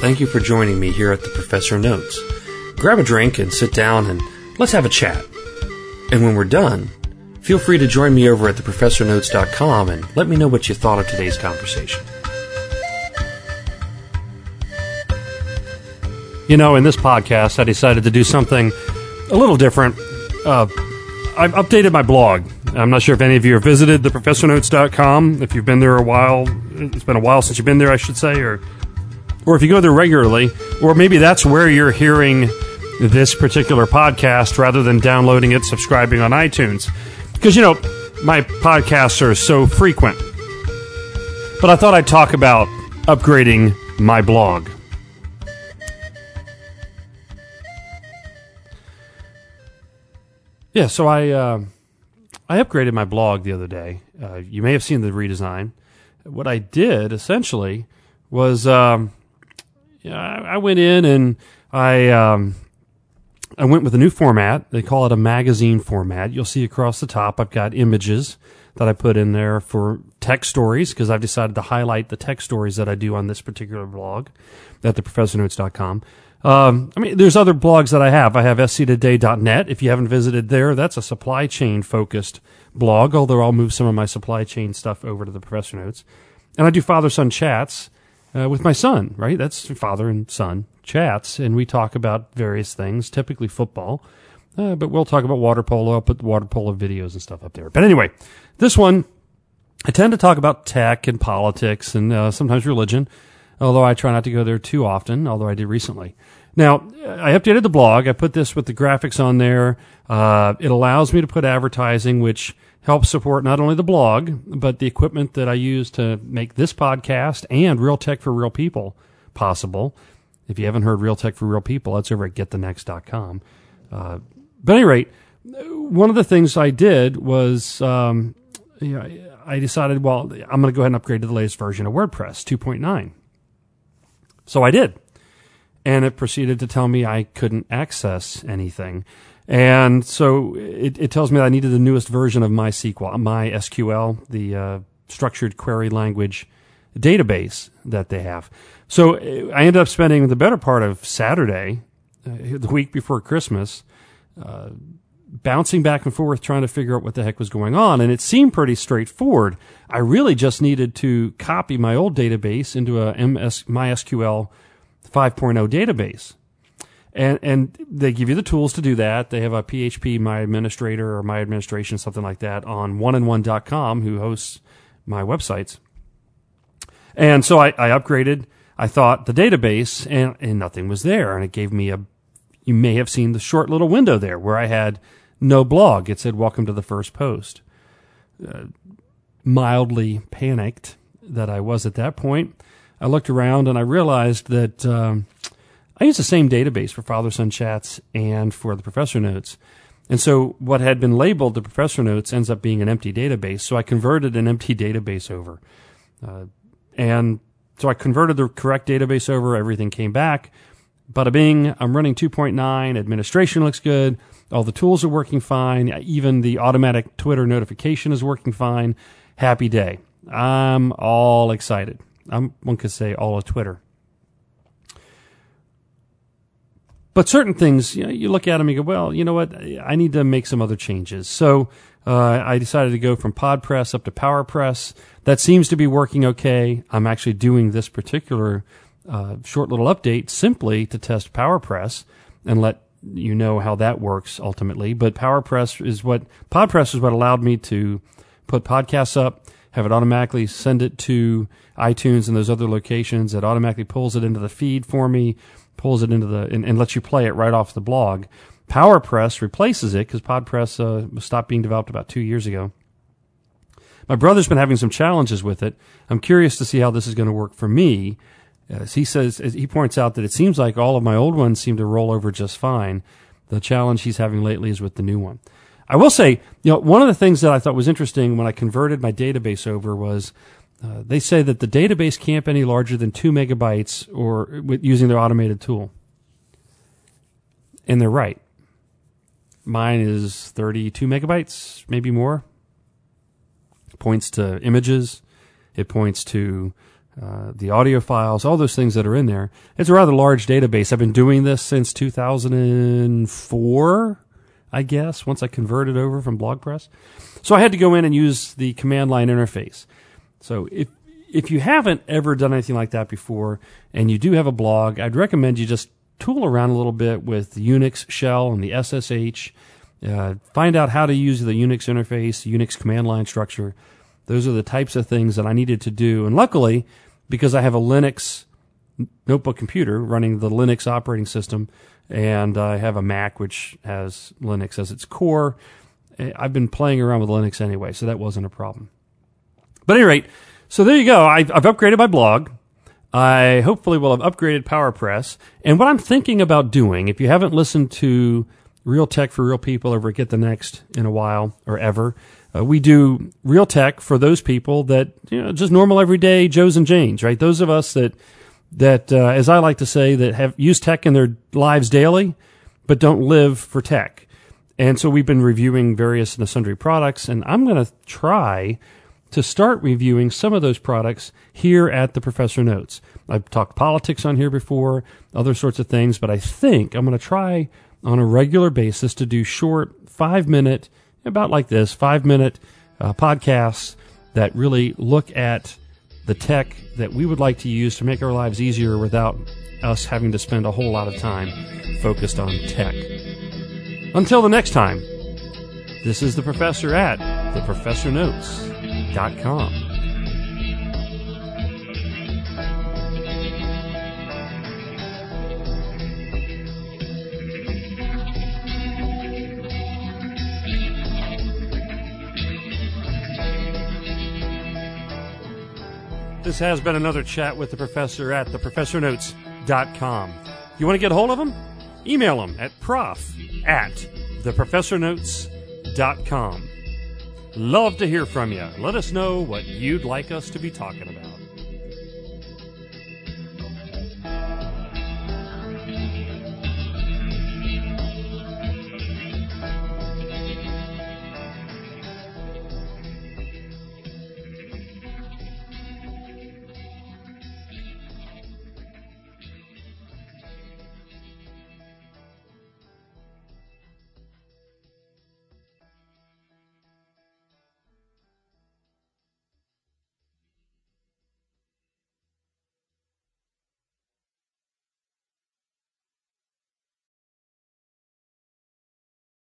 Thank you for joining me here at the Professor Notes. Grab a drink and sit down and let's have a chat. And when we're done, feel free to join me over at theprofessornotes.com and let me know what you thought of today's conversation. You know, in this podcast, I decided to do something a little different. Uh, I've updated my blog. I'm not sure if any of you have visited theprofessornotes.com. If you've been there a while, it's been a while since you've been there, I should say, or or if you go there regularly, or maybe that's where you're hearing this particular podcast rather than downloading it, subscribing on iTunes. Because, you know, my podcasts are so frequent. But I thought I'd talk about upgrading my blog. Yeah, so I uh, I upgraded my blog the other day. Uh, you may have seen the redesign. What I did essentially was um, yeah, I, I went in and I um, I went with a new format. They call it a magazine format. You'll see across the top, I've got images that I put in there for tech stories because I've decided to highlight the tech stories that I do on this particular blog at theprofessornotes.com. Um, I mean, there's other blogs that I have. I have sctoday.net. If you haven't visited there, that's a supply chain focused blog, although I'll move some of my supply chain stuff over to the Professor Notes. And I do father son chats uh, with my son, right? That's father and son chats, and we talk about various things, typically football. Uh, but we'll talk about water polo. I'll put water polo videos and stuff up there. But anyway, this one, I tend to talk about tech and politics and uh, sometimes religion although I try not to go there too often, although I did recently. Now, I updated the blog. I put this with the graphics on there. Uh, it allows me to put advertising, which helps support not only the blog, but the equipment that I use to make this podcast and Real Tech for Real People possible. If you haven't heard Real Tech for Real People, that's over at getthenext.com. Uh, but at any rate, one of the things I did was um, you know, I decided, well, I'm going to go ahead and upgrade to the latest version of WordPress 2.9. So I did. And it proceeded to tell me I couldn't access anything. And so it, it tells me that I needed the newest version of MySQL, MySQL, the uh, structured query language database that they have. So uh, I ended up spending the better part of Saturday, uh, the week before Christmas, uh, bouncing back and forth trying to figure out what the heck was going on. And it seemed pretty straightforward. I really just needed to copy my old database into a MS, MySQL 5.0 database. And, and they give you the tools to do that. They have a PHP My Administrator or My Administration, something like that on oneandone.com who hosts my websites. And so I, I upgraded, I thought the database and, and nothing was there. And it gave me a, you may have seen the short little window there where I had no blog. It said, Welcome to the first post. Uh, mildly panicked that I was at that point, I looked around and I realized that um, I use the same database for Father Son Chats and for the Professor Notes. And so what had been labeled the Professor Notes ends up being an empty database. So I converted an empty database over. Uh, and so I converted the correct database over. Everything came back. Bada bing, I'm running 2.9. Administration looks good. All the tools are working fine. Even the automatic Twitter notification is working fine. Happy day. I'm all excited. I'm, one could say all of Twitter. But certain things, you, know, you look at them and you go, well, you know what? I need to make some other changes. So uh, I decided to go from PodPress up to PowerPress. That seems to be working okay. I'm actually doing this particular uh, short little update simply to test PowerPress and let you know how that works ultimately. But PowerPress is what PodPress is what allowed me to put podcasts up, have it automatically send it to iTunes and those other locations. It automatically pulls it into the feed for me, pulls it into the and, and lets you play it right off the blog. PowerPress replaces it because PodPress uh, stopped being developed about two years ago. My brother's been having some challenges with it. I'm curious to see how this is going to work for me as he says, he points out that it seems like all of my old ones seem to roll over just fine. The challenge he's having lately is with the new one. I will say, you know, one of the things that I thought was interesting when I converted my database over was uh, they say that the database can't be any larger than two megabytes or with, using their automated tool. And they're right. Mine is 32 megabytes, maybe more. It points to images. It points to uh, the audio files, all those things that are in there. It's a rather large database. I've been doing this since 2004, I guess, once I converted over from BlogPress. So I had to go in and use the command line interface. So if if you haven't ever done anything like that before and you do have a blog, I'd recommend you just tool around a little bit with the Unix shell and the SSH. Uh, find out how to use the Unix interface, Unix command line structure. Those are the types of things that I needed to do. And luckily, because I have a Linux notebook computer running the Linux operating system, and I have a Mac which has Linux as its core, eh, I've been playing around with Linux anyway, so that wasn't a problem. But at any rate, so there you go. I've, I've upgraded my blog. I hopefully will have upgraded PowerPress. And what I'm thinking about doing, if you haven't listened to Real Tech for Real People over at Get the Next in a while or ever, uh, we do real tech for those people that you know just normal everyday Joes and Janes, right? Those of us that that, uh, as I like to say, that have used tech in their lives daily, but don't live for tech. And so we've been reviewing various and sundry products, and I'm going to try to start reviewing some of those products here at the Professor Notes. I've talked politics on here before, other sorts of things, but I think I'm going to try on a regular basis to do short five minute, about like this, five minute uh, podcasts that really look at the tech that we would like to use to make our lives easier without us having to spend a whole lot of time focused on tech. Until the next time, this is the professor at theprofessornotes.com. This has been another chat with the professor at theprofessornotes.com. You want to get a hold of him? Email him at prof at theprofessornotes.com. Love to hear from you. Let us know what you'd like us to be talking about.